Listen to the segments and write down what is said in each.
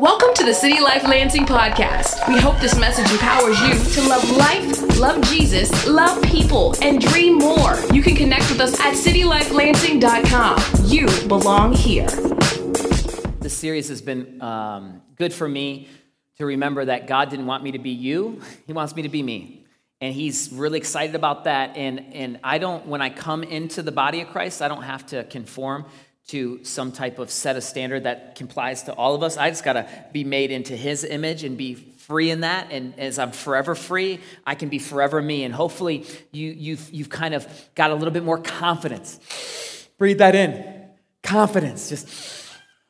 Welcome to the City Life Lansing podcast. We hope this message empowers you to love life, love Jesus, love people, and dream more. You can connect with us at citylifelansing.com. You belong here. This series has been um, good for me to remember that God didn't want me to be you, He wants me to be me. And He's really excited about that. And, and I don't, when I come into the body of Christ, I don't have to conform to some type of set of standard that complies to all of us. I just got to be made into his image and be free in that. And as I'm forever free, I can be forever me. And hopefully you, you've, you've kind of got a little bit more confidence. Breathe that in. Confidence. Just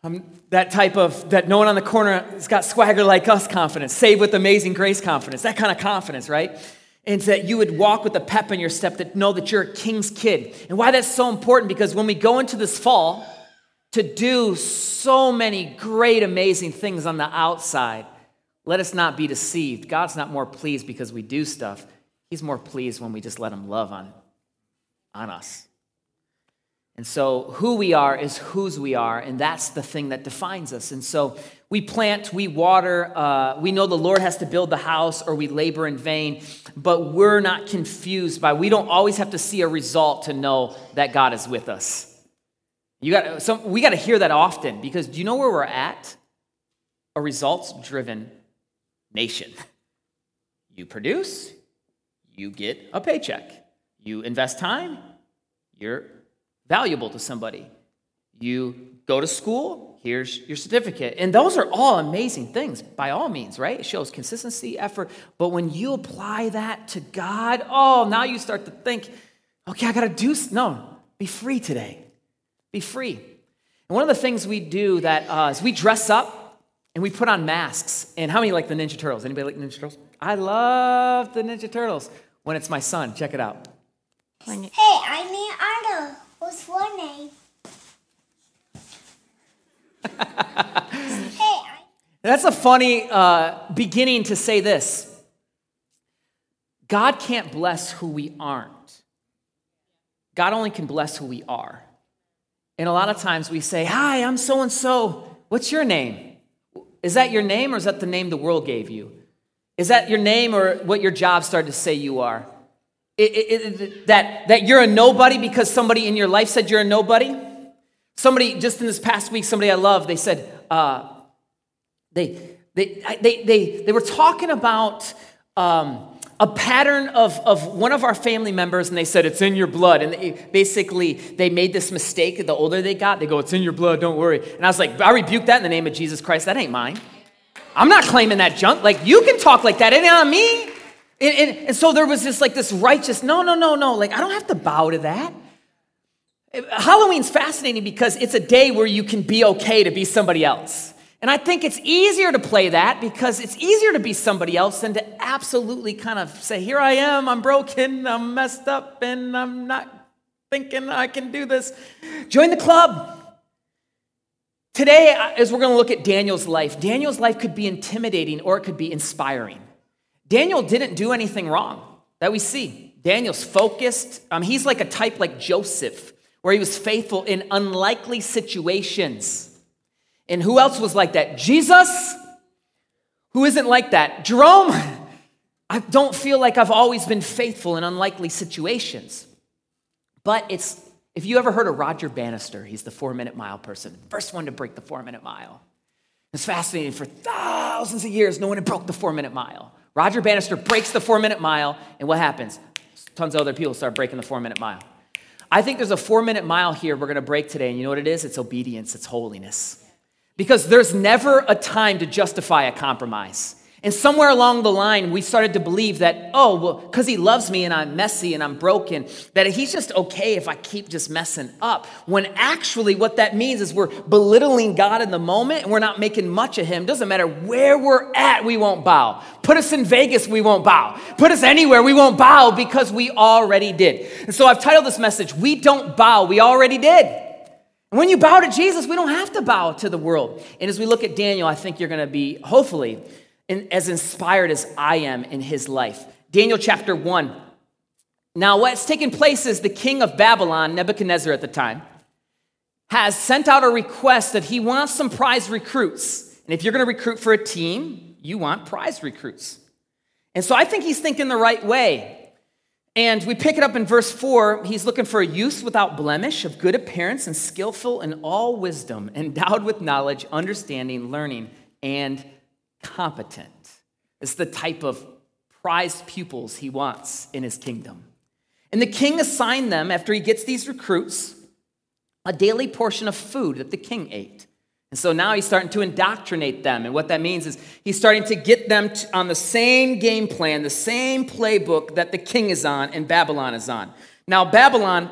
um, that type of, that no one on the corner has got swagger like us confidence. Save with amazing grace confidence. That kind of confidence, right? And that you would walk with a pep in your step that know that you're a king's kid. And why that's so important because when we go into this fall to do so many great, amazing things on the outside, let us not be deceived. God's not more pleased because we do stuff. He's more pleased when we just let him love on, on us. And so, who we are is whose we are, and that's the thing that defines us. And so, we plant, we water, uh, we know the Lord has to build the house, or we labor in vain, but we're not confused by, we don't always have to see a result to know that God is with us. You got, so we got to hear that often because do you know where we're at? A results driven nation. You produce, you get a paycheck. You invest time, you're valuable to somebody. You go to school, here's your certificate. And those are all amazing things, by all means, right? It shows consistency, effort. But when you apply that to God, oh, now you start to think, okay, I got to do, no, be free today. Be free. And one of the things we do that uh, is we dress up and we put on masks. And how many like the Ninja Turtles? Anybody like Ninja Turtles? I love the Ninja Turtles. When it's my son, check it out. Hey, I need Arnold. What's your name? hey, That's a funny uh, beginning to say this God can't bless who we aren't, God only can bless who we are. And a lot of times we say, Hi, I'm so and so. What's your name? Is that your name or is that the name the world gave you? Is that your name or what your job started to say you are? It, it, it, that, that you're a nobody because somebody in your life said you're a nobody? Somebody, just in this past week, somebody I love, they said, uh, they, they, they, they, they were talking about um, a pattern of, of one of our family members, and they said, It's in your blood. And they, basically, they made this mistake. The older they got, they go, It's in your blood, don't worry. And I was like, I rebuke that in the name of Jesus Christ. That ain't mine. I'm not claiming that junk. Like, you can talk like that. It ain't on me. And, and, and so there was this, like, this righteous, no, no, no, no. Like, I don't have to bow to that. Halloween's fascinating because it's a day where you can be okay to be somebody else. And I think it's easier to play that because it's easier to be somebody else than to absolutely kind of say, Here I am, I'm broken, I'm messed up, and I'm not thinking I can do this. Join the club. Today, as we're going to look at Daniel's life, Daniel's life could be intimidating or it could be inspiring. Daniel didn't do anything wrong that we see. Daniel's focused. Um, he's like a type like Joseph, where he was faithful in unlikely situations. And who else was like that? Jesus, who isn't like that? Jerome, I don't feel like I've always been faithful in unlikely situations. But it's, if you ever heard of Roger Bannister, he's the four minute mile person, first one to break the four minute mile. It's fascinating. For thousands of years, no one had broke the four minute mile. Roger Bannister breaks the four minute mile, and what happens? Tons of other people start breaking the four minute mile. I think there's a four minute mile here we're to break today, and you know what it is? It's obedience, it's holiness. Because there's never a time to justify a compromise. And somewhere along the line, we started to believe that, oh, well, because he loves me and I'm messy and I'm broken, that he's just okay if I keep just messing up. When actually, what that means is we're belittling God in the moment and we're not making much of him. Doesn't matter where we're at, we won't bow. Put us in Vegas, we won't bow. Put us anywhere, we won't bow because we already did. And so I've titled this message, We Don't Bow, We Already Did. When you bow to Jesus, we don't have to bow to the world. And as we look at Daniel, I think you're going to be, hopefully, as inspired as I am in his life. Daniel chapter 1. Now, what's taken place is the king of Babylon, Nebuchadnezzar at the time, has sent out a request that he wants some prize recruits. And if you're going to recruit for a team, you want prize recruits. And so I think he's thinking the right way. And we pick it up in verse 4. He's looking for a youth without blemish, of good appearance, and skillful in all wisdom, endowed with knowledge, understanding, learning, and competent. It's the type of prized pupils he wants in his kingdom. And the king assigned them, after he gets these recruits, a daily portion of food that the king ate. And so now he's starting to indoctrinate them. And what that means is he's starting to get them to, on the same game plan, the same playbook that the king is on and Babylon is on. Now, Babylon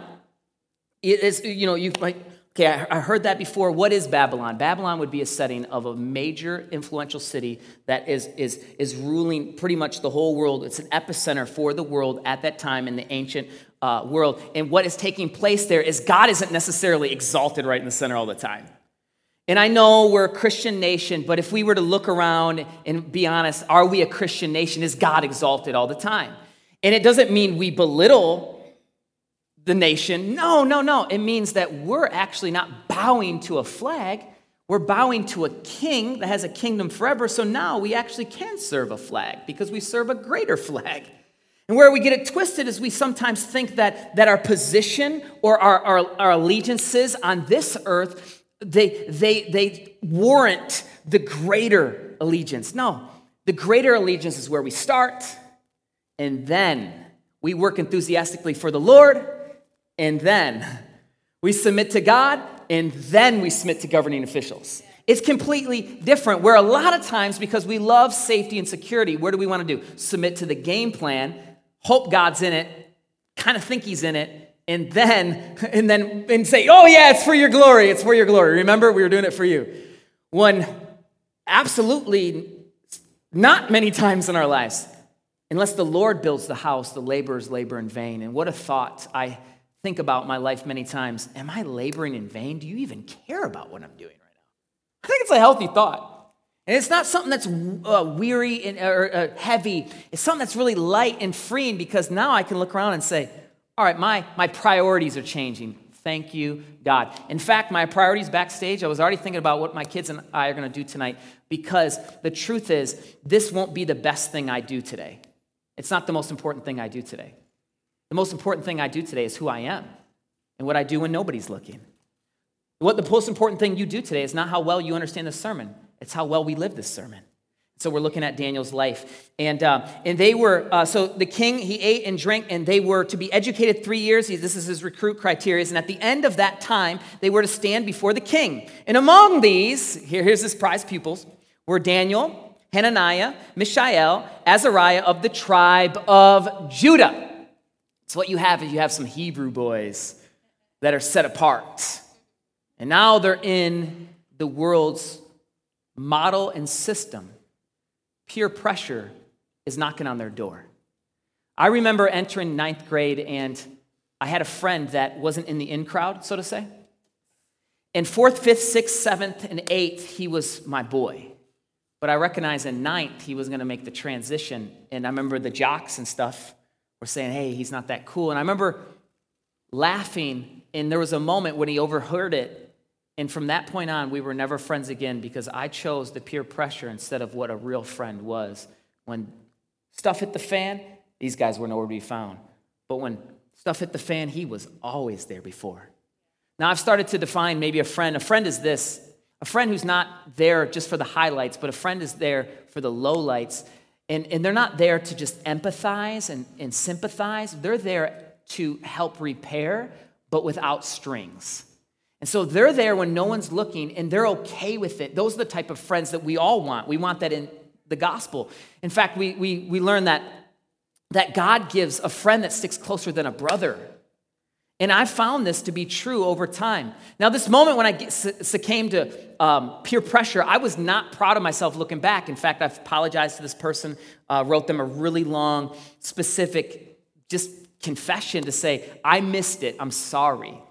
is, you know, you like, okay, I heard that before. What is Babylon? Babylon would be a setting of a major influential city that is, is, is ruling pretty much the whole world. It's an epicenter for the world at that time in the ancient uh, world. And what is taking place there is God isn't necessarily exalted right in the center all the time. And I know we're a Christian nation, but if we were to look around and be honest, are we a Christian nation? Is God exalted all the time? And it doesn't mean we belittle the nation. No, no, no. It means that we're actually not bowing to a flag. We're bowing to a king that has a kingdom forever. So now we actually can serve a flag because we serve a greater flag. And where we get it twisted is we sometimes think that, that our position or our, our, our allegiances on this earth they, they, they warrant the greater allegiance. No, the greater allegiance is where we start, and then we work enthusiastically for the Lord, and then we submit to God, and then we submit to governing officials. It's completely different. Where a lot of times, because we love safety and security, where do we want to do? Submit to the game plan, hope God's in it, kind of think He's in it, and then and then and say, "Oh yeah, it's for your glory. It's for your glory." Remember, we were doing it for you. When absolutely not many times in our lives, unless the Lord builds the house, the laborers labor in vain. And what a thought I think about my life many times. Am I laboring in vain? Do you even care about what I'm doing right now? I think it's a healthy thought. And it's not something that's uh, weary and, or uh, heavy. It's something that's really light and freeing because now I can look around and say, all right, my, my priorities are changing. Thank you, God. In fact, my priorities backstage, I was already thinking about what my kids and I are going to do tonight because the truth is, this won't be the best thing I do today. It's not the most important thing I do today. The most important thing I do today is who I am and what I do when nobody's looking. What the most important thing you do today is not how well you understand the sermon, it's how well we live this sermon. So we're looking at Daniel's life. And, uh, and they were, uh, so the king, he ate and drank, and they were to be educated three years. He, this is his recruit criteria. And at the end of that time, they were to stand before the king. And among these, here, here's his prize pupils, were Daniel, Hananiah, Mishael, Azariah of the tribe of Judah. So what you have is you have some Hebrew boys that are set apart. And now they're in the world's model and system peer pressure is knocking on their door. I remember entering ninth grade and I had a friend that wasn't in the in crowd, so to say. In fourth, fifth, sixth, seventh, and eighth, he was my boy. But I recognized in ninth, he was going to make the transition. And I remember the jocks and stuff were saying, hey, he's not that cool. And I remember laughing, and there was a moment when he overheard it and from that point on, we were never friends again because I chose the peer pressure instead of what a real friend was. When stuff hit the fan, these guys were nowhere to be found. But when stuff hit the fan, he was always there before. Now, I've started to define maybe a friend. A friend is this a friend who's not there just for the highlights, but a friend is there for the lowlights. And, and they're not there to just empathize and, and sympathize, they're there to help repair, but without strings. And so they're there when no one's looking and they're okay with it. Those are the type of friends that we all want. We want that in the gospel. In fact, we, we, we learn that, that God gives a friend that sticks closer than a brother. And I found this to be true over time. Now, this moment when I succumbed to um, peer pressure, I was not proud of myself looking back. In fact, I've apologized to this person, uh, wrote them a really long, specific, just confession to say, I missed it, I'm sorry.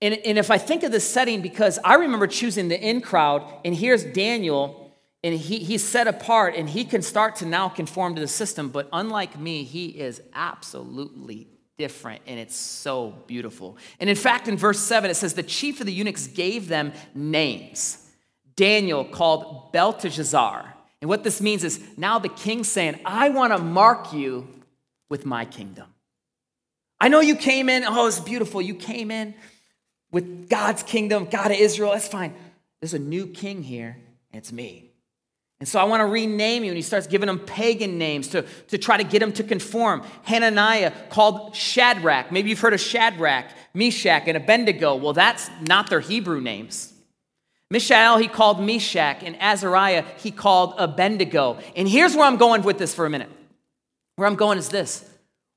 And, and if I think of this setting, because I remember choosing the in crowd, and here's Daniel, and he, he's set apart, and he can start to now conform to the system. But unlike me, he is absolutely different, and it's so beautiful. And in fact, in verse 7, it says, The chief of the eunuchs gave them names Daniel called Belteshazzar. And what this means is now the king's saying, I want to mark you with my kingdom. I know you came in, oh, it's beautiful. You came in with God's kingdom, God of Israel, that's fine. There's a new king here, and it's me. And so I want to rename you. And he starts giving them pagan names to, to try to get them to conform. Hananiah called Shadrach. Maybe you've heard of Shadrach, Meshach, and Abednego. Well, that's not their Hebrew names. Mishael, he called Meshach, and Azariah, he called Abednego. And here's where I'm going with this for a minute. Where I'm going is this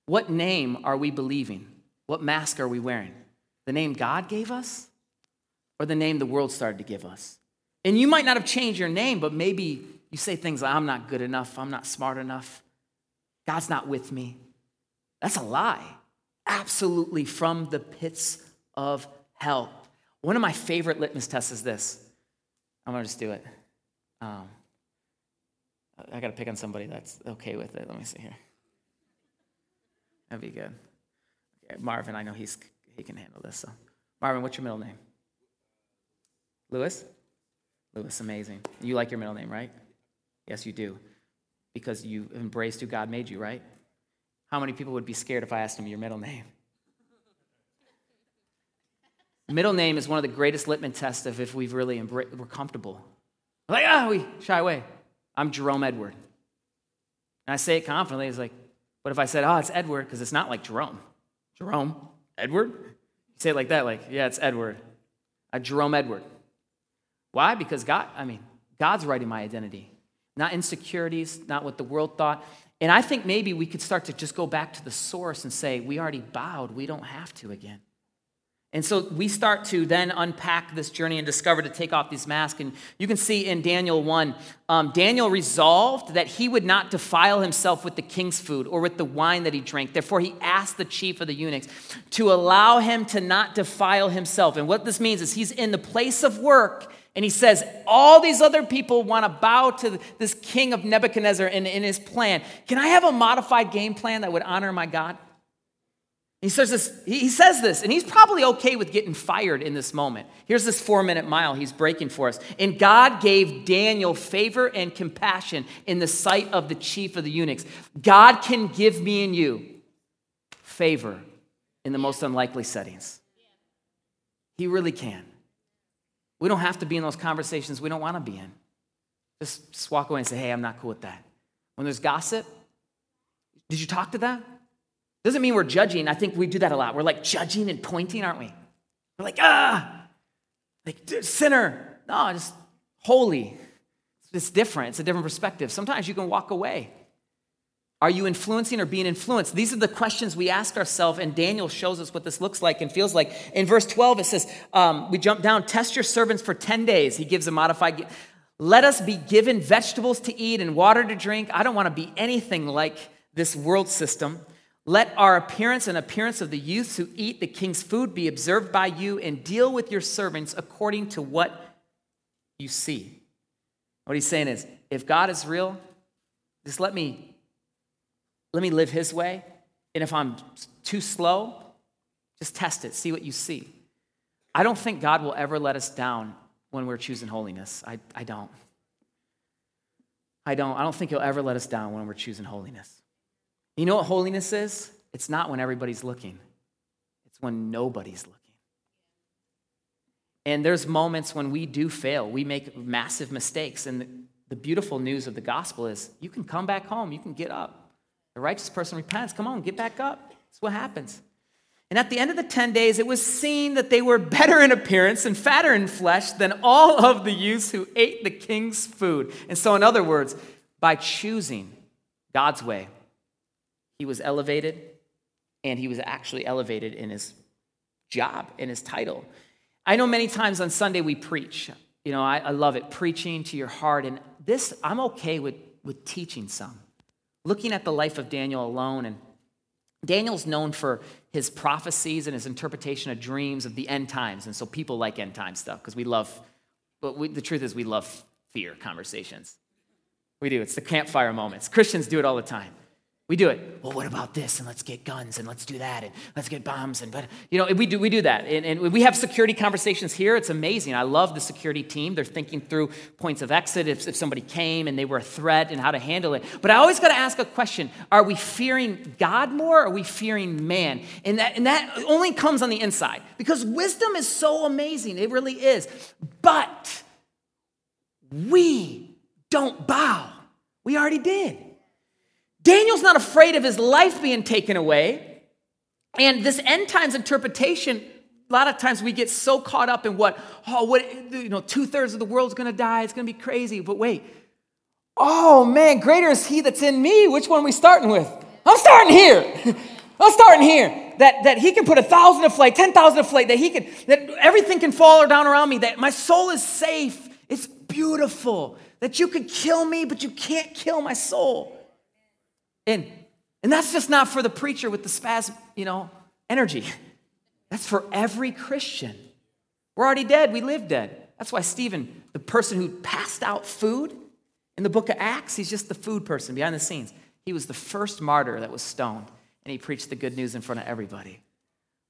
What name are we believing? What mask are we wearing? The name God gave us or the name the world started to give us? And you might not have changed your name, but maybe you say things like, I'm not good enough, I'm not smart enough, God's not with me. That's a lie. Absolutely from the pits of hell. One of my favorite litmus tests is this. I'm gonna just do it. Um, I gotta pick on somebody that's okay with it. Let me see here. That'd be good. Okay, Marvin, I know he's he can handle this. So, Marvin, what's your middle name? Lewis. Lewis, amazing. You like your middle name, right? Yes, you do, because you embraced who God made you, right? How many people would be scared if I asked them your middle name? Middle name is one of the greatest litmus tests of if we've really embraced, we're comfortable. like, ah, oh, we shy away. I'm Jerome Edward. And I say it confidently. It's like, but if I said, oh, it's Edward, because it's not like Jerome. Jerome, Edward? You say it like that, like, yeah, it's Edward. Uh, Jerome Edward. Why? Because God, I mean, God's writing my identity, not insecurities, not what the world thought. And I think maybe we could start to just go back to the source and say, we already bowed, we don't have to again. And so we start to then unpack this journey and discover to take off these masks. And you can see in Daniel 1, um, Daniel resolved that he would not defile himself with the king's food or with the wine that he drank. Therefore, he asked the chief of the eunuchs to allow him to not defile himself. And what this means is he's in the place of work and he says, All these other people want to bow to this king of Nebuchadnezzar in, in his plan. Can I have a modified game plan that would honor my God? He says this, he says this, and he's probably okay with getting fired in this moment. Here's this four minute mile he's breaking for us. And God gave Daniel favor and compassion in the sight of the chief of the eunuchs. God can give me and you favor in the most unlikely settings. He really can. We don't have to be in those conversations we don't want to be in. Just, just walk away and say, hey, I'm not cool with that. When there's gossip, did you talk to that? Doesn't mean we're judging. I think we do that a lot. We're like judging and pointing, aren't we? We're like, ah, like sinner. No, just holy. It's different. It's a different perspective. Sometimes you can walk away. Are you influencing or being influenced? These are the questions we ask ourselves, and Daniel shows us what this looks like and feels like. In verse 12, it says, um, We jump down, test your servants for 10 days. He gives a modified, let us be given vegetables to eat and water to drink. I don't want to be anything like this world system. Let our appearance and appearance of the youths who eat the king's food be observed by you, and deal with your servants according to what you see. What he's saying is, if God is real, just let me let me live his way. And if I'm too slow, just test it, see what you see. I don't think God will ever let us down when we're choosing holiness. I, I don't. I don't. I don't think he'll ever let us down when we're choosing holiness. You know what holiness is? It's not when everybody's looking, it's when nobody's looking. And there's moments when we do fail, we make massive mistakes. And the, the beautiful news of the gospel is you can come back home, you can get up. The righteous person repents. Come on, get back up. That's what happens. And at the end of the 10 days, it was seen that they were better in appearance and fatter in flesh than all of the youths who ate the king's food. And so, in other words, by choosing God's way, he was elevated, and he was actually elevated in his job, in his title. I know many times on Sunday we preach. You know, I, I love it, preaching to your heart. And this, I'm okay with, with teaching some looking at the life of Daniel alone, and Daniel's known for his prophecies and his interpretation of dreams of the end times. And so people like end time stuff because we love, but we, the truth is, we love fear conversations. We do. It's the campfire moments. Christians do it all the time. We do it. Well, what about this? And let's get guns and let's do that and let's get bombs and but you know we do we do that and, and we have security conversations here. It's amazing. I love the security team. They're thinking through points of exit if, if somebody came and they were a threat and how to handle it. But I always got to ask a question: Are we fearing God more? Or are we fearing man? And that and that only comes on the inside because wisdom is so amazing. It really is. But we don't bow. We already did. Daniel's not afraid of his life being taken away. And this end times interpretation, a lot of times we get so caught up in what, oh, what, you know, two thirds of the world's gonna die, it's gonna be crazy. But wait, oh man, greater is he that's in me. Which one are we starting with? I'm starting here. I'm starting here. That, that he can put a thousand to flight, 10,000 to flight, that he can, that everything can fall or down around me, that my soul is safe. It's beautiful. That you could kill me, but you can't kill my soul. And, and that's just not for the preacher with the spasm, you know, energy. That's for every Christian. We're already dead. We live dead. That's why Stephen, the person who passed out food in the book of Acts, he's just the food person behind the scenes. He was the first martyr that was stoned, and he preached the good news in front of everybody.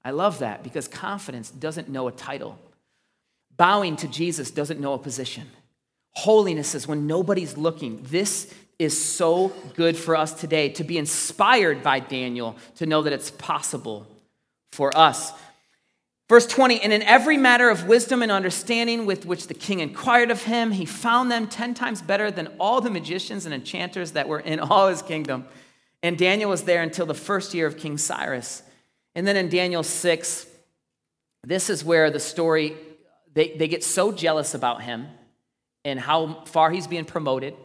I love that because confidence doesn't know a title. Bowing to Jesus doesn't know a position. Holiness is when nobody's looking. This is so good for us today to be inspired by Daniel to know that it's possible for us. Verse 20, and in every matter of wisdom and understanding with which the king inquired of him, he found them 10 times better than all the magicians and enchanters that were in all his kingdom. And Daniel was there until the first year of King Cyrus. And then in Daniel 6, this is where the story, they, they get so jealous about him and how far he's being promoted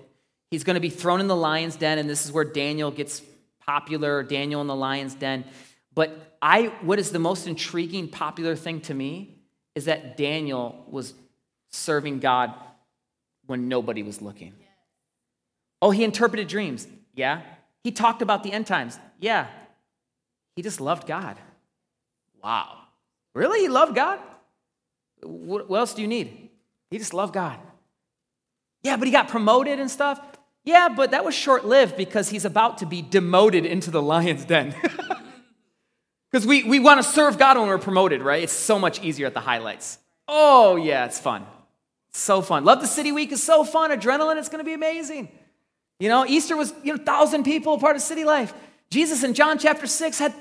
He's going to be thrown in the lion's den, and this is where Daniel gets popular, Daniel in the lion's den. But I, what is the most intriguing, popular thing to me is that Daniel was serving God when nobody was looking. Oh, he interpreted dreams. Yeah. He talked about the end times. Yeah. He just loved God. Wow. Really? He loved God? What else do you need? He just loved God. Yeah, but he got promoted and stuff. Yeah, but that was short lived because he's about to be demoted into the lion's den. Because we, we want to serve God when we're promoted, right? It's so much easier at the highlights. Oh, yeah, it's fun. so fun. Love the City Week is so fun. Adrenaline, it's going to be amazing. You know, Easter was, you know, 1,000 people part of city life. Jesus in John chapter 6 had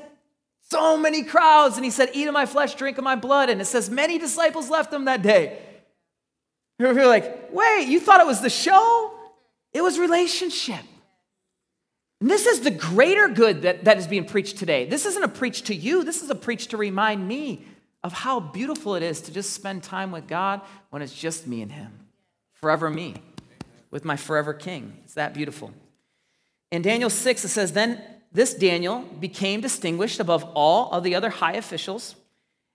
so many crowds, and he said, Eat of my flesh, drink of my blood. And it says, Many disciples left him that day. You're like, Wait, you thought it was the show? It was relationship. And this is the greater good that, that is being preached today. This isn't a preach to you, this is a preach to remind me of how beautiful it is to just spend time with God when it's just me and Him. Forever me, with my forever King. It's that beautiful. In Daniel 6, it says, Then this Daniel became distinguished above all of the other high officials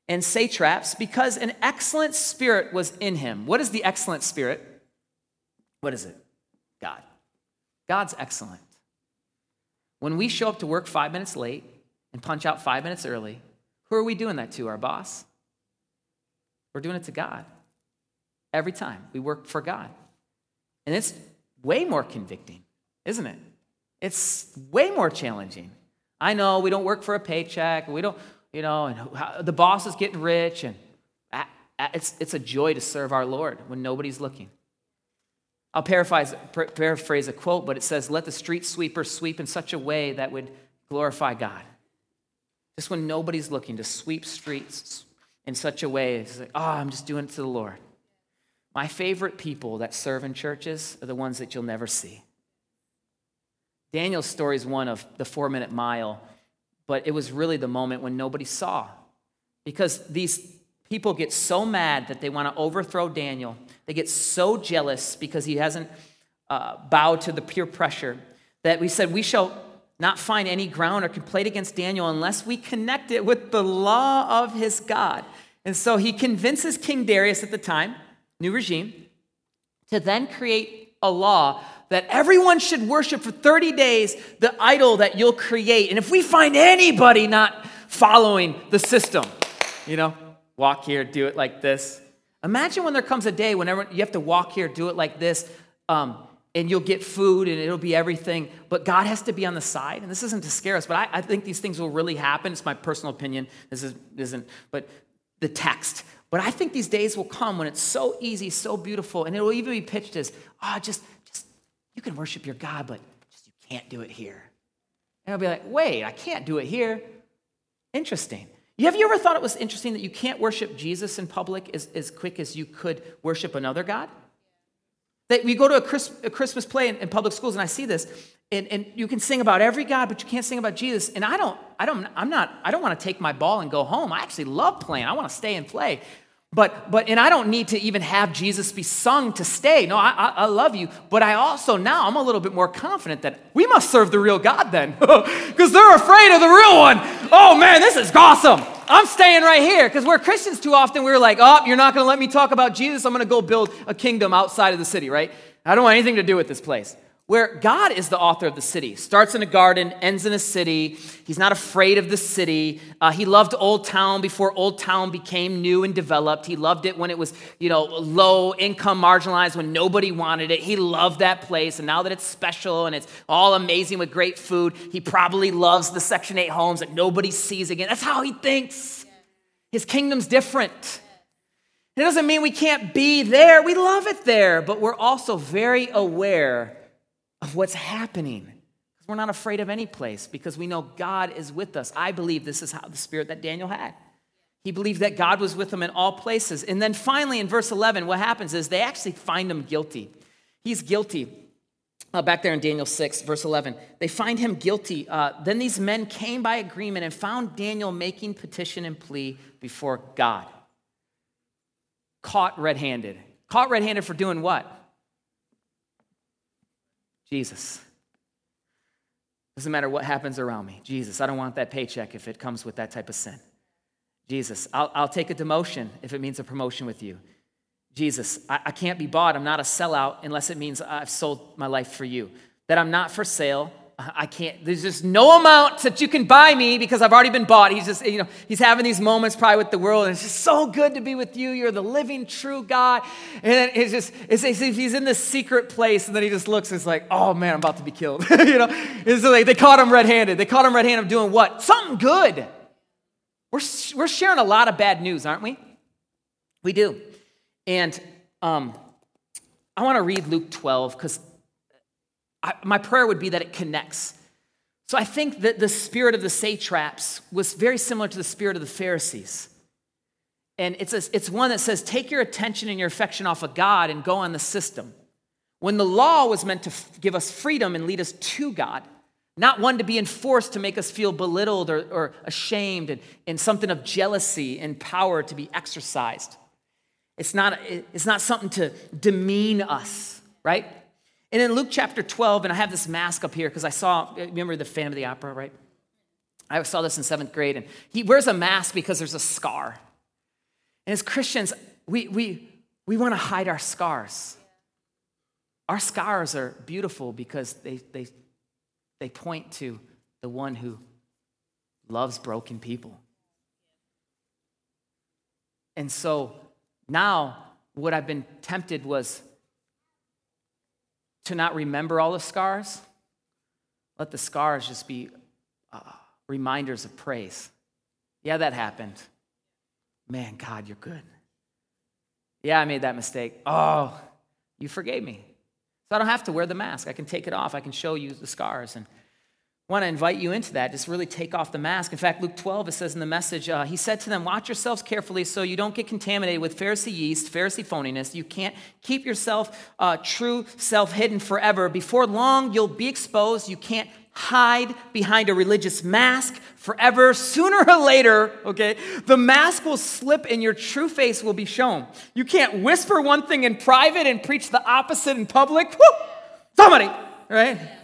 and satraps because an excellent spirit was in him. What is the excellent spirit? What is it? God. God's excellent. When we show up to work five minutes late and punch out five minutes early, who are we doing that to? Our boss? We're doing it to God. Every time we work for God. And it's way more convicting, isn't it? It's way more challenging. I know we don't work for a paycheck, we don't, you know, and the boss is getting rich, and it's, it's a joy to serve our Lord when nobody's looking. I'll paraphrase, paraphrase a quote, but it says, Let the street sweeper sweep in such a way that would glorify God. Just when nobody's looking, to sweep streets in such a way, it's like, oh, I'm just doing it to the Lord. My favorite people that serve in churches are the ones that you'll never see. Daniel's story is one of the four minute mile, but it was really the moment when nobody saw. Because these people get so mad that they want to overthrow Daniel they get so jealous because he hasn't uh, bowed to the peer pressure that we said, We shall not find any ground or complaint against Daniel unless we connect it with the law of his God. And so he convinces King Darius at the time, new regime, to then create a law that everyone should worship for 30 days the idol that you'll create. And if we find anybody not following the system, you know, walk here, do it like this, Imagine when there comes a day whenever you have to walk here, do it like this. Um, and you'll get food and it'll be everything. But God has to be on the side. And this isn't to scare us, but I, I think these things will really happen. It's my personal opinion. This is, isn't, but the text. But I think these days will come when it's so easy, so beautiful, and it will even be pitched as, oh, just, just, you can worship your God, but just you can't do it here. And I'll be like, wait, I can't do it here. Interesting. Have you ever thought it was interesting that you can't worship Jesus in public as, as quick as you could worship another God? That we go to a, Chris, a Christmas play in, in, public schools, and I see this, and, and you can sing about every God, but you can't sing about Jesus. And I don't, I don't, I'm not, I don't want to take my ball and go home. I actually love playing. I want to stay and play. But, but, and I don't need to even have Jesus be sung to stay. No, I, I, I love you. But I also now, I'm a little bit more confident that we must serve the real God then. Because they're afraid of the real one. Oh man, this is awesome. I'm staying right here. Because we're Christians too often, we're like, oh, you're not going to let me talk about Jesus. I'm going to go build a kingdom outside of the city, right? I don't want anything to do with this place where God is the author of the city. Starts in a garden, ends in a city. He's not afraid of the city. Uh, he loved Old Town before Old Town became new and developed. He loved it when it was, you know, low income, marginalized, when nobody wanted it. He loved that place. And now that it's special and it's all amazing with great food, he probably loves the Section 8 homes that nobody sees again. That's how he thinks. His kingdom's different. It doesn't mean we can't be there. We love it there, but we're also very aware of what's happening. Because We're not afraid of any place because we know God is with us. I believe this is how the spirit that Daniel had. He believed that God was with him in all places. And then finally, in verse 11, what happens is they actually find him guilty. He's guilty. Uh, back there in Daniel 6, verse 11, they find him guilty. Uh, then these men came by agreement and found Daniel making petition and plea before God. Caught red handed. Caught red handed for doing what? Jesus. Doesn't matter what happens around me. Jesus, I don't want that paycheck if it comes with that type of sin. Jesus, I'll, I'll take a demotion if it means a promotion with you. Jesus, I, I can't be bought. I'm not a sellout unless it means I've sold my life for you. That I'm not for sale I can't, there's just no amount that you can buy me because I've already been bought. He's just, you know, he's having these moments probably with the world, and it's just so good to be with you. You're the living, true God. And then it's just, it's if he's in this secret place, and then he just looks and it's like, oh man, I'm about to be killed. you know, it's like they caught him red handed. They caught him red handed doing what? Something good. We're, we're sharing a lot of bad news, aren't we? We do. And um, I want to read Luke 12 because I, my prayer would be that it connects. So I think that the spirit of the satraps was very similar to the spirit of the Pharisees. And it's, a, it's one that says, take your attention and your affection off of God and go on the system. When the law was meant to f- give us freedom and lead us to God, not one to be enforced to make us feel belittled or, or ashamed and, and something of jealousy and power to be exercised. It's not, it's not something to demean us, right? And in Luke chapter 12, and I have this mask up here because I saw, remember the Phantom of the Opera, right? I saw this in seventh grade, and he wears a mask because there's a scar. And as Christians, we, we, we want to hide our scars. Our scars are beautiful because they, they, they point to the one who loves broken people. And so now, what I've been tempted was to not remember all the scars. Let the scars just be uh, reminders of praise. Yeah, that happened. Man, God, you're good. Yeah, I made that mistake. Oh, you forgave me. So I don't have to wear the mask. I can take it off. I can show you the scars. And I want to invite you into that. Just really take off the mask. In fact, Luke 12, it says in the message, uh, he said to them, Watch yourselves carefully so you don't get contaminated with Pharisee yeast, Pharisee phoniness. You can't keep yourself uh, true self hidden forever. Before long, you'll be exposed. You can't hide behind a religious mask forever. Sooner or later, okay, the mask will slip and your true face will be shown. You can't whisper one thing in private and preach the opposite in public. Woo! Somebody, right?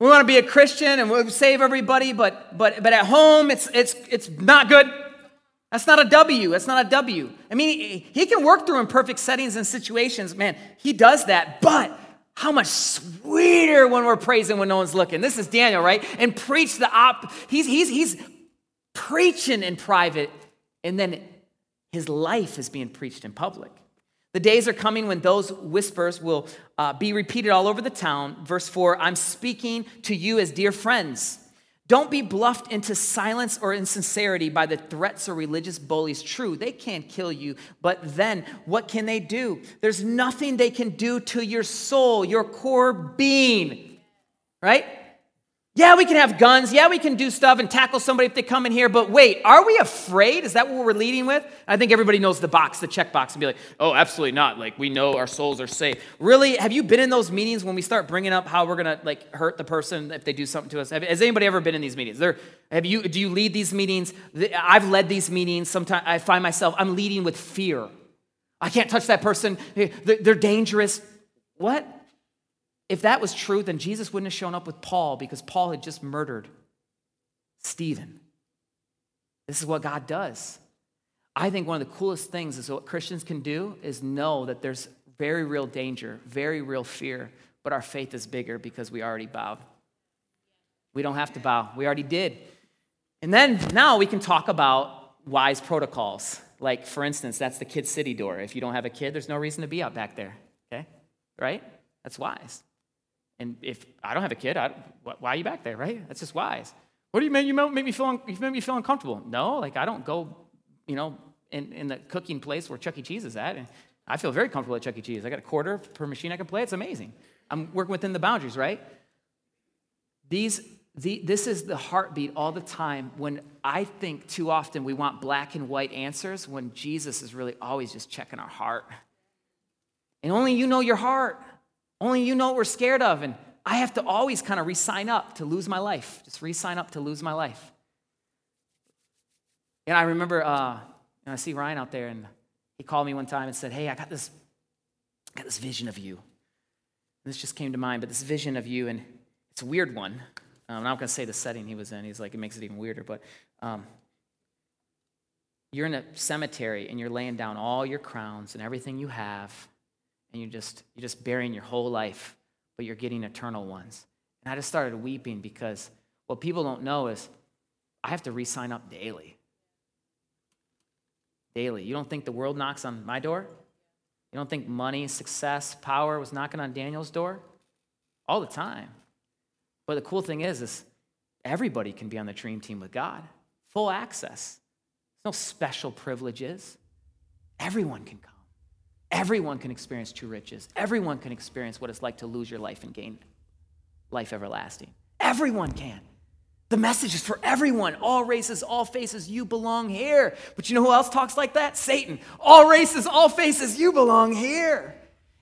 We want to be a Christian and we'll save everybody, but, but, but at home, it's, it's, it's not good. That's not a W. That's not a W. I mean, he can work through imperfect settings and situations. Man, he does that, but how much sweeter when we're praising when no one's looking. This is Daniel, right? And preach the op. He's, he's, he's preaching in private, and then his life is being preached in public. The days are coming when those whispers will uh, be repeated all over the town. Verse 4 I'm speaking to you as dear friends. Don't be bluffed into silence or insincerity by the threats or religious bullies. True, they can't kill you, but then what can they do? There's nothing they can do to your soul, your core being, right? Yeah, we can have guns. Yeah, we can do stuff and tackle somebody if they come in here. But wait, are we afraid? Is that what we're leading with? I think everybody knows the box, the check box, and be like, oh, absolutely not. Like, we know our souls are safe. Really? Have you been in those meetings when we start bringing up how we're going to, like, hurt the person if they do something to us? Has anybody ever been in these meetings? There, have you, do you lead these meetings? I've led these meetings. Sometimes I find myself, I'm leading with fear. I can't touch that person. They're dangerous. What? If that was true, then Jesus wouldn't have shown up with Paul because Paul had just murdered Stephen. This is what God does. I think one of the coolest things is what Christians can do is know that there's very real danger, very real fear, but our faith is bigger because we already bowed. We don't have to bow, we already did. And then now we can talk about wise protocols. Like, for instance, that's the kid city door. If you don't have a kid, there's no reason to be out back there, okay? Right? That's wise. And if I don't have a kid, I, why are you back there, right? That's just wise. What do you mean? You make me feel, you make me feel uncomfortable. No, like I don't go, you know, in, in the cooking place where Chuck E. Cheese is at. And I feel very comfortable at Chuck E. Cheese. I got a quarter per machine I can play. It's amazing. I'm working within the boundaries, right? These, the, this is the heartbeat all the time when I think too often we want black and white answers when Jesus is really always just checking our heart. And only you know your heart. Only you know what we're scared of. And I have to always kind of re sign up to lose my life, just re sign up to lose my life. And I remember, uh, and I see Ryan out there, and he called me one time and said, Hey, I got this, I got this vision of you. And this just came to mind, but this vision of you, and it's a weird one. Um, I'm not going to say the setting he was in. He's like, it makes it even weirder. But um, you're in a cemetery and you're laying down all your crowns and everything you have and you're just you're just burying your whole life, but you're getting eternal ones. And I just started weeping because what people don't know is I have to re-sign up daily. Daily. You don't think the world knocks on my door? You don't think money, success, power was knocking on Daniel's door? All the time. But the cool thing is, is everybody can be on the dream team with God. Full access. There's no special privileges. Everyone can come. Everyone can experience true riches. Everyone can experience what it's like to lose your life and gain life everlasting. Everyone can. The message is for everyone. All races, all faces, you belong here. But you know who else talks like that? Satan. All races, all faces, you belong here.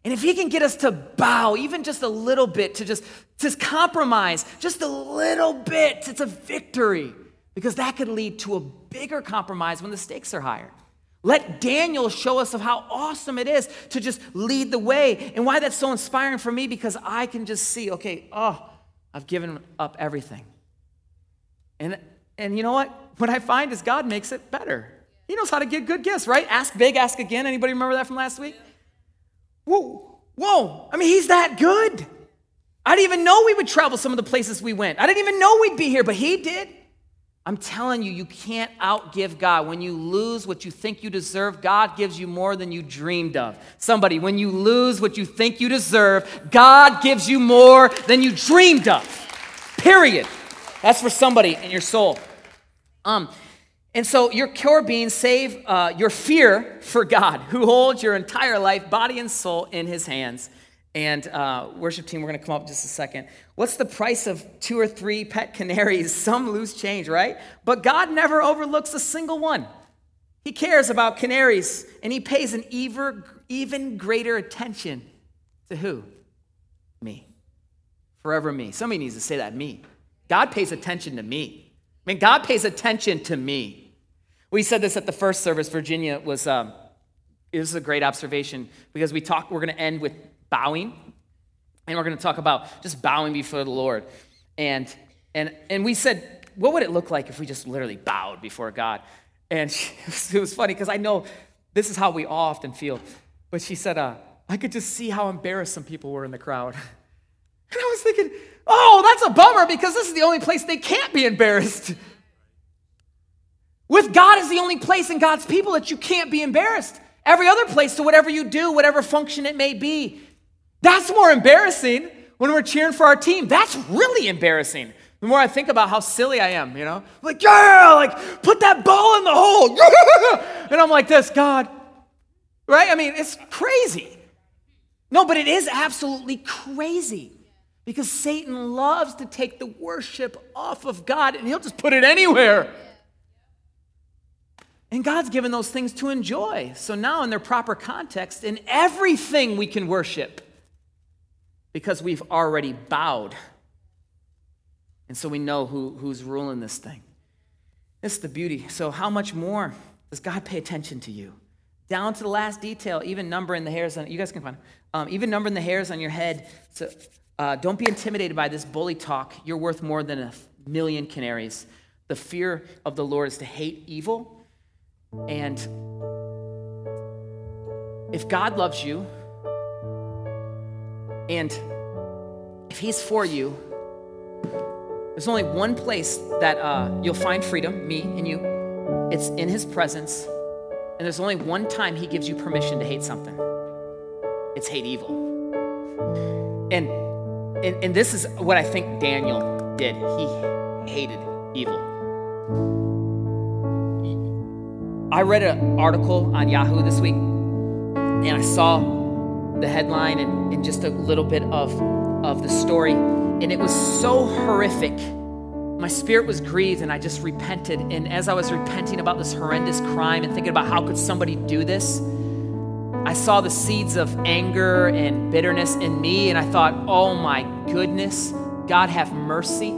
And if he can get us to bow even just a little bit, to just, just compromise just a little bit, it's a victory. Because that could lead to a bigger compromise when the stakes are higher. Let Daniel show us of how awesome it is to just lead the way and why that's so inspiring for me because I can just see, okay, oh, I've given up everything. And and you know what? What I find is God makes it better. He knows how to give good gifts, right? Ask big, ask again. Anybody remember that from last week? Whoa, whoa. I mean, he's that good. I didn't even know we would travel some of the places we went. I didn't even know we'd be here, but he did. I'm telling you, you can't outgive God. When you lose what you think you deserve, God gives you more than you dreamed of. Somebody, when you lose what you think you deserve, God gives you more than you dreamed of. Period. That's for somebody in your soul. Um, and so your core being save uh, your fear for God, who holds your entire life, body and soul in his hands. And uh, worship team, we're going to come up just a second. What's the price of two or three pet canaries? Some loose change, right? But God never overlooks a single one. He cares about canaries, and He pays an even, even greater attention to who? Me. Forever me. Somebody needs to say that, me. God pays attention to me. I mean, God pays attention to me. We said this at the first service. Virginia was, um, it was a great observation because we talk, we're going to end with bowing. And we're going to talk about just bowing before the Lord. And, and, and we said, what would it look like if we just literally bowed before God? And she, it was funny because I know this is how we all often feel. But she said, uh, I could just see how embarrassed some people were in the crowd. And I was thinking, oh, that's a bummer because this is the only place they can't be embarrassed. With God is the only place in God's people that you can't be embarrassed. Every other place to whatever you do, whatever function it may be. That's more embarrassing when we're cheering for our team. That's really embarrassing. The more I think about how silly I am, you know, like, yeah, like, put that ball in the hole. and I'm like this, God, right? I mean, it's crazy. No, but it is absolutely crazy because Satan loves to take the worship off of God and he'll just put it anywhere. And God's given those things to enjoy. So now, in their proper context, in everything we can worship because we've already bowed. And so we know who, who's ruling this thing. This is the beauty. So, how much more does God pay attention to you? Down to the last detail, even numbering the hairs on you guys can find um, even numbering the hairs on your head. So, uh, don't be intimidated by this bully talk. You're worth more than a million canaries. The fear of the Lord is to hate evil and if God loves you, and if He's for you, there's only one place that uh, you'll find freedom, me and you. It's in His presence. And there's only one time He gives you permission to hate something it's hate evil. And, and, and this is what I think Daniel did. He hated evil. I read an article on Yahoo this week, and I saw the headline and, and just a little bit of, of the story, and it was so horrific. My spirit was grieved, and I just repented. And as I was repenting about this horrendous crime and thinking about how could somebody do this, I saw the seeds of anger and bitterness in me, and I thought, oh my goodness, God have mercy.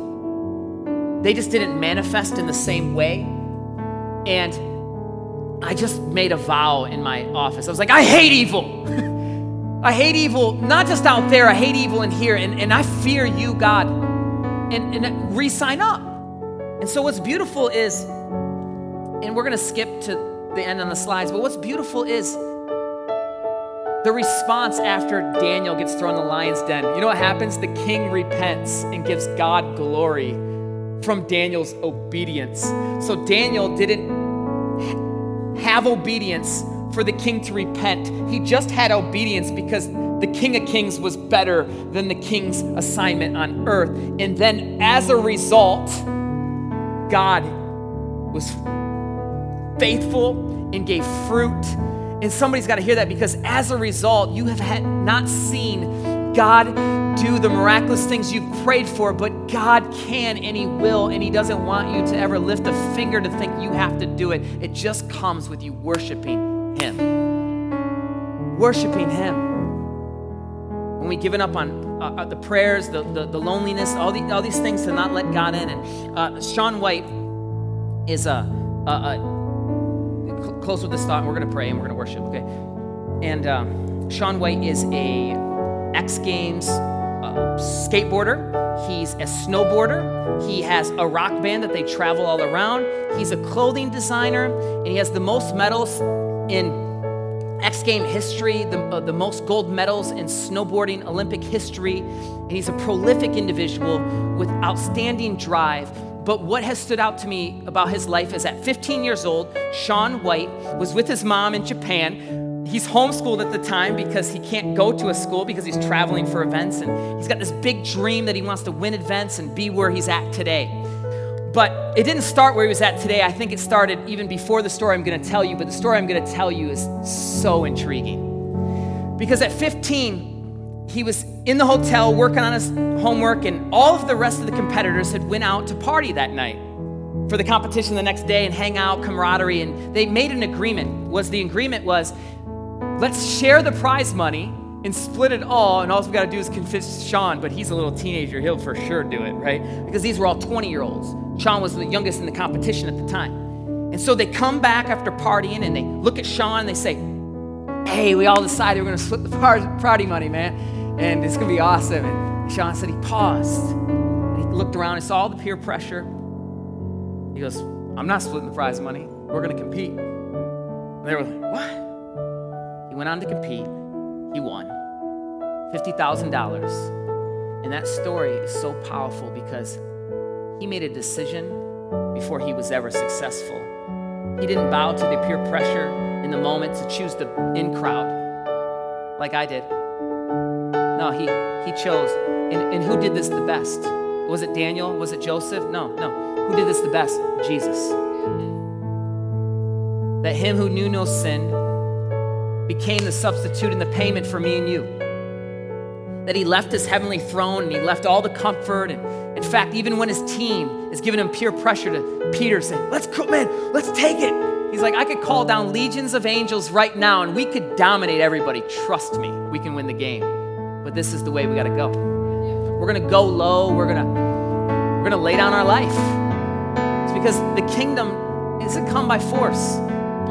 They just didn't manifest in the same way. And I just made a vow in my office. I was like, I hate evil. I hate evil, not just out there, I hate evil in here. And, and I fear you, God. And, and re sign up. And so, what's beautiful is, and we're going to skip to the end on the slides, but what's beautiful is the response after Daniel gets thrown in the lion's den. You know what happens? The king repents and gives God glory from Daniel's obedience. So, Daniel didn't have obedience for the king to repent. He just had obedience because the King of Kings was better than the king's assignment on earth. And then as a result, God was faithful and gave fruit. And somebody's got to hear that because as a result, you have had not seen God do the miraculous things you've prayed for, but God can and He will, and He doesn't want you to ever lift a finger to think you have to do it. It just comes with you worshiping Him. Worshiping Him. When we've given up on uh, uh, the prayers, the, the, the, loneliness, all, the, all these things to not let God in. And uh, Shaun White is a, a, a close with this thought, and we're going to pray and we're going to worship, okay? And um, Shaun White is a X Games uh, skateboarder. He's a snowboarder. He has a rock band that they travel all around. He's a clothing designer, and he has the most medals in X Game history, the, uh, the most gold medals in snowboarding Olympic history. And he's a prolific individual with outstanding drive. But what has stood out to me about his life is at 15 years old, Shaun White was with his mom in Japan he's homeschooled at the time because he can't go to a school because he's traveling for events and he's got this big dream that he wants to win events and be where he's at today. But it didn't start where he was at today. I think it started even before the story I'm going to tell you, but the story I'm going to tell you is so intriguing. Because at 15, he was in the hotel working on his homework and all of the rest of the competitors had went out to party that night for the competition the next day and hang out camaraderie and they made an agreement was the agreement was Let's share the prize money and split it all, and all we got to do is convince Shaun, but he's a little teenager. He'll for sure do it, right? Because these were all 20 year olds. Shaun was the youngest in the competition at the time. And so they come back after partying and they look at Shaun and they say, Hey, we all decided we're going to split the party money, man, and it's going to be awesome. And Shaun said he paused and he looked around and saw all the peer pressure. He goes, I'm not splitting the prize money. We're going to compete. And they were like, What? He went on to compete. He won $50,000. And that story is so powerful because he made a decision before he was ever successful. He didn't bow to the peer pressure in the moment to choose the in crowd like I did. No, he, he chose. And, and who did this the best? Was it Daniel? Was it Joseph? No, no. Who did this the best? Jesus. That him who knew no sin became the substitute and the payment for me and you. That he left his heavenly throne and he left all the comfort. And in fact, even when his team is giving him peer pressure to Peter saying, Let's go, man, let's take it. He's like, I could call down legions of angels right now and we could dominate everybody. Trust me, we can win the game. But this is the way we gotta go. We're gonna go low, we're gonna we're gonna lay down our life. It's because the kingdom isn't come by force.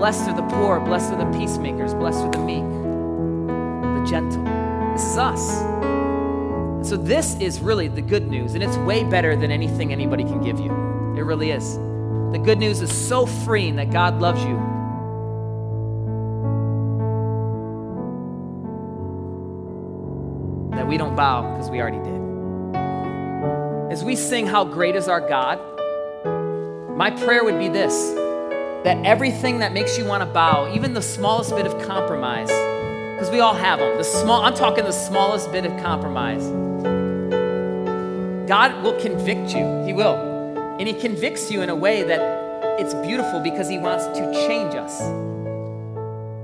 Blessed are the poor, blessed are the peacemakers, blessed are the meek, the gentle. This is us. So, this is really the good news, and it's way better than anything anybody can give you. It really is. The good news is so freeing that God loves you. That we don't bow because we already did. As we sing, How Great is Our God, my prayer would be this that everything that makes you want to bow, even the smallest bit of compromise, because we all have them, the small, I'm talking the smallest bit of compromise. God will convict you. He will. And He convicts you in a way that it's beautiful because He wants to change us.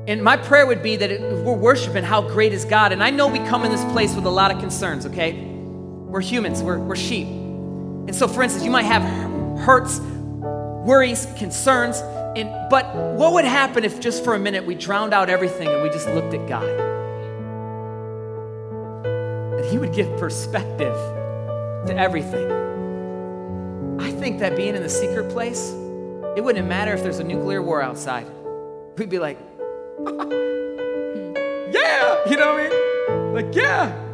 And my prayer would be that if we're worshiping how great is God, and I know we come in this place with a lot of concerns, okay? We're humans, we're, we're sheep. And so, for instance, you might have hurts, worries, concerns, and, but what would happen if just for a minute we drowned out everything and we just looked at God? That He would give perspective to everything. I think that being in the secret place, it wouldn't matter if there's a nuclear war outside. We'd be like, yeah, you know what I mean? Like, yeah.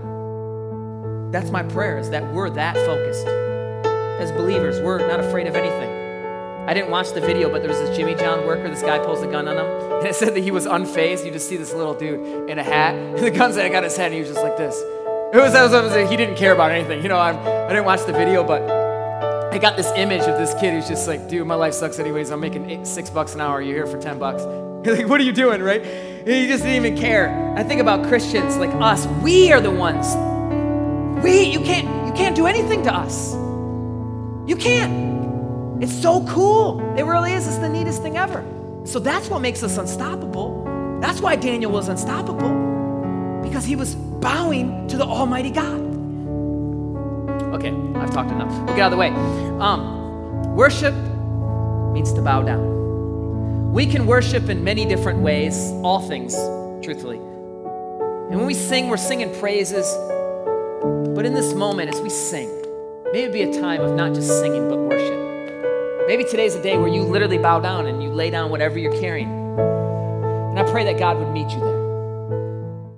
That's my prayer is that we're that focused. As believers, we're not afraid of anything. I didn't watch the video, but there was this Jimmy John worker. This guy pulls a gun on him, and it said that he was unfazed. You just see this little dude in a hat, and the gun's got his head, and he was just like this. It was, that was, was he didn't care about anything. You know, I'm, I didn't watch the video, but I got this image of this kid who's just like, dude, my life sucks anyways. I'm making eight, six bucks an hour. You're here for 10 bucks. Like, what are you doing, right? And he just didn't even care. I think about Christians like us. We are the ones. We, you can't, you can't do anything to us. You can't. It's so cool. It really is. It's the neatest thing ever. So that's what makes us unstoppable. That's why Daniel was unstoppable because he was bowing to the Almighty God. Okay, I've talked enough. We'll get out of the way. Um, worship means to bow down. We can worship in many different ways, all things, truthfully. And when we sing, we're singing praises. But in this moment, as we sing, maybe it be a time of not just singing, but worship. Maybe today's a day where you literally bow down and you lay down whatever you're carrying. And I pray that God would meet you there.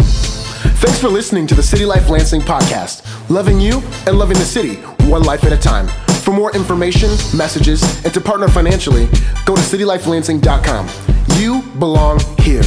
Thanks for listening to the City Life Lansing podcast, loving you and loving the city, one life at a time. For more information, messages, and to partner financially, go to citylifelansing.com. You belong here.